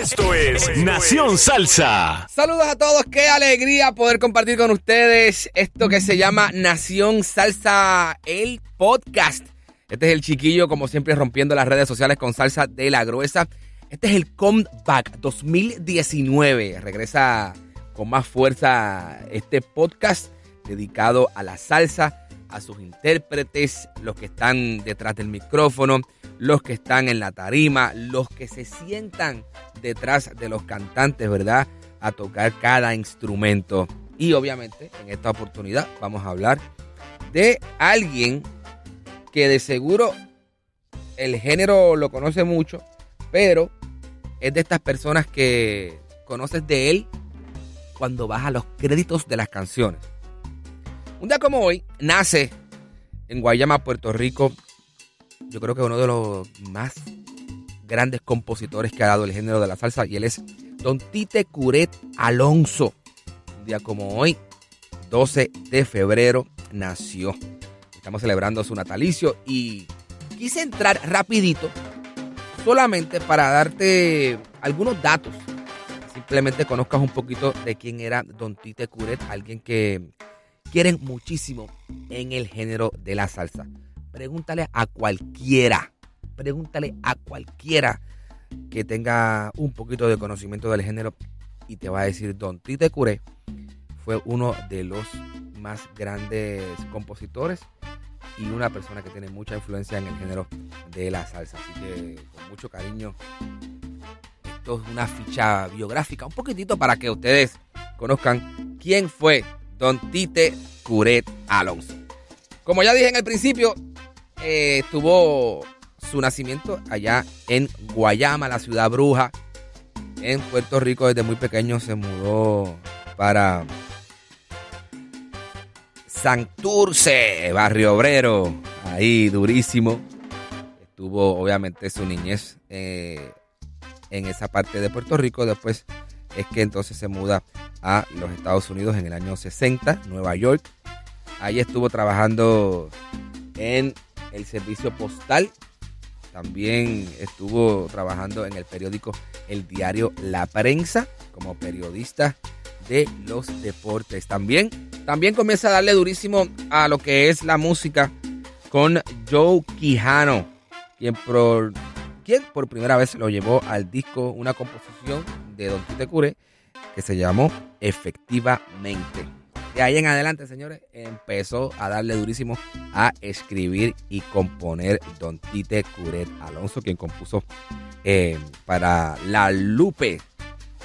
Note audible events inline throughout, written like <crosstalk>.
Esto es Nación Salsa. Saludos a todos, qué alegría poder compartir con ustedes esto que se llama Nación Salsa, el podcast. Este es el chiquillo, como siempre, rompiendo las redes sociales con salsa de la gruesa. Este es el Comeback 2019. Regresa con más fuerza este podcast dedicado a la salsa, a sus intérpretes, los que están detrás del micrófono, los que están en la tarima, los que se sientan detrás de los cantantes, ¿verdad? A tocar cada instrumento. Y obviamente en esta oportunidad vamos a hablar de alguien que de seguro el género lo conoce mucho, pero es de estas personas que conoces de él cuando vas a los créditos de las canciones. Un día como hoy nace en Guayama, Puerto Rico, yo creo que uno de los más grandes compositores que ha dado el género de la salsa y él es Don Tite Curet Alonso. Un día como hoy, 12 de febrero, nació. Estamos celebrando su natalicio y quise entrar rapidito solamente para darte algunos datos. Simplemente conozcas un poquito de quién era Don Tite Curet, alguien que quieren muchísimo en el género de la salsa. Pregúntale a cualquiera, pregúntale a cualquiera que tenga un poquito de conocimiento del género y te va a decir Don Tite Curet fue uno de los más grandes compositores y una persona que tiene mucha influencia en el género de la salsa. Así que con mucho cariño, esto es una ficha biográfica, un poquitito para que ustedes conozcan quién fue Don Tite Curet Alonso. Como ya dije en el principio, eh, tuvo su nacimiento allá en Guayama, la ciudad bruja, en Puerto Rico. Desde muy pequeño se mudó para Santurce, Barrio Obrero, ahí durísimo. Estuvo obviamente su niñez eh, en esa parte de Puerto Rico. Después es que entonces se muda a los Estados Unidos en el año 60, Nueva York. Ahí estuvo trabajando en el servicio postal. También estuvo trabajando en el periódico El Diario La Prensa como periodista de los deportes. También, también comienza a darle durísimo a lo que es la música con Joe Quijano, quien por, quien por primera vez lo llevó al disco una composición de Don Tite Cure que se llamó Efectivamente. De ahí en adelante, señores, empezó a darle durísimo a escribir y componer Don Tite Curet Alonso, quien compuso eh, para La Lupe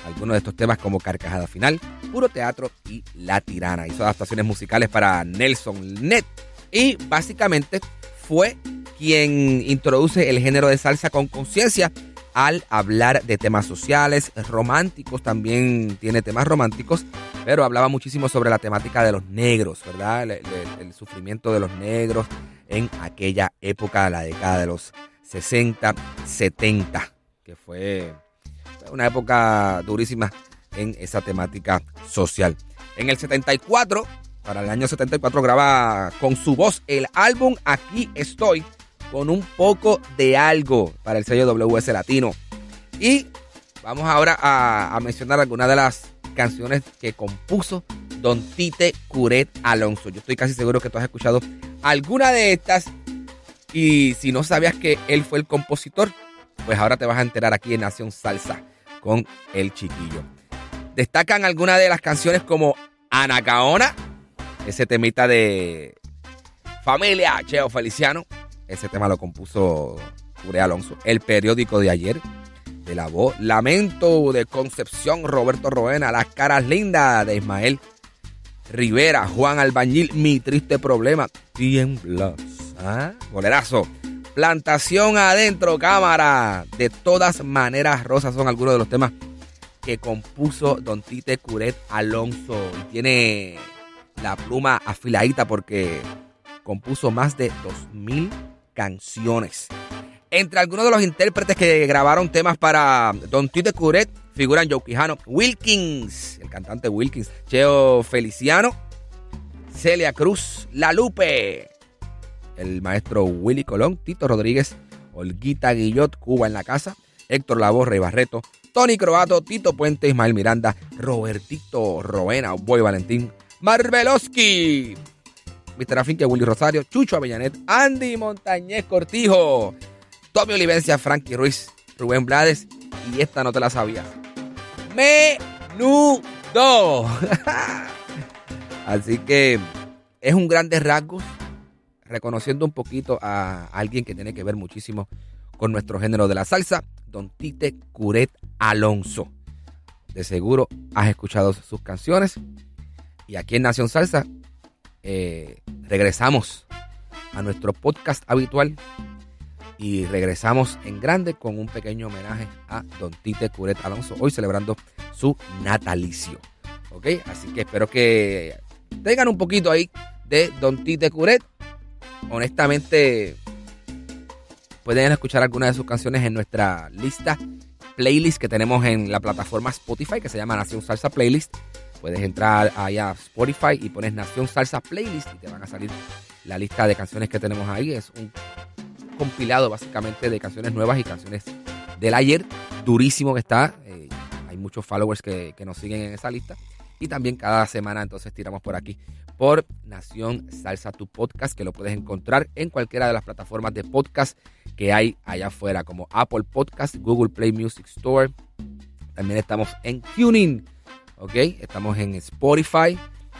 algunos de estos temas como Carcajada Final, Puro Teatro y La Tirana. Hizo adaptaciones musicales para Nelson Net y básicamente fue quien introduce el género de salsa con conciencia al hablar de temas sociales, románticos, también tiene temas románticos, pero hablaba muchísimo sobre la temática de los negros, ¿verdad? El, el, sufrimiento de los negros en aquella época, la década de los 60, 70, que fue una época durísima en esa temática social. En el 74, para el año 74, graba con su voz el álbum Aquí estoy, con un poco de algo para el sello WS Latino. Y vamos ahora a, a mencionar algunas de las canciones que compuso Don Tite Curet Alonso. Yo estoy casi seguro que tú has escuchado alguna de estas. Y si no sabías que él fue el compositor, pues ahora te vas a enterar aquí en Nación Salsa con el chiquillo. Destacan algunas de las canciones como Anacaona, ese temita de Familia Cheo Feliciano. Ese tema lo compuso Cure Alonso. El periódico de ayer, de la voz. Lamento de Concepción, Roberto Roena. Las caras lindas de Ismael Rivera. Juan Albañil, Mi triste problema. Tiemblas. ¿Ah? Bolerazo. Plantación adentro, cámara. De todas maneras, rosas son algunos de los temas que compuso Don Tite Curet Alonso. Y tiene la pluma afiladita porque compuso más de 2.000 canciones. Entre algunos de los intérpretes que grabaron temas para Don Tite Curet figuran Joe Quijano, Wilkins, el cantante Wilkins, Cheo Feliciano, Celia Cruz, La Lupe, el maestro Willy Colón, Tito Rodríguez, Olguita Guillot, Cuba en la casa, Héctor Laborre y Barreto, Tony Croato, Tito Puente, Ismael Miranda, Robertito Roena, Boy Valentín, Marveloski, Mr. Afinque, Willy Rosario, Chucho Avellanet, Andy Montañez Cortijo, Tommy Olivencia, Frankie Ruiz, Rubén Blades, y esta no te la sabía. Menudo. <laughs> Así que es un grande rasgo, reconociendo un poquito a alguien que tiene que ver muchísimo con nuestro género de la salsa, Don Tite Curet Alonso. De seguro has escuchado sus canciones. Y aquí en Nación Salsa eh, regresamos a nuestro podcast habitual y regresamos en grande con un pequeño homenaje a Don Tite Curet Alonso, hoy celebrando su natalicio. ¿Ok? Así que espero que tengan un poquito ahí de Don Tite Curet. Honestamente, pueden escuchar algunas de sus canciones en nuestra lista playlist que tenemos en la plataforma Spotify que se llama Nación Salsa Playlist. Puedes entrar ahí a Spotify y pones Nación Salsa Playlist y te van a salir la lista de canciones que tenemos ahí. Es un compilado básicamente de canciones nuevas y canciones del ayer. Durísimo que está. Eh, hay muchos followers que, que nos siguen en esa lista. Y también cada semana entonces tiramos por aquí por Nación Salsa Tu Podcast, que lo puedes encontrar en cualquiera de las plataformas de podcast que hay allá afuera, como Apple Podcast, Google Play Music Store. También estamos en Tuning, ¿ok? Estamos en Spotify.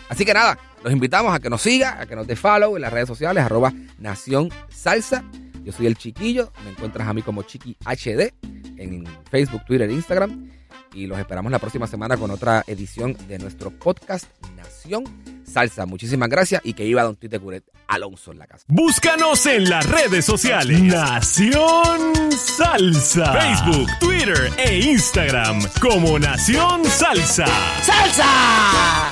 Así que nada, los invitamos a que nos siga, a que nos dé follow en las redes sociales, arroba Nación Salsa. Yo soy el Chiquillo, me encuentras a mí como Chiqui HD en Facebook, Twitter Instagram. Y los esperamos la próxima semana con otra edición de nuestro podcast Nación Salsa. Muchísimas gracias y que iba Don Tite Curet Alonso en la casa. Búscanos en las redes sociales. Nación Salsa. Facebook, Twitter e Instagram como Nación Salsa. ¡Salsa!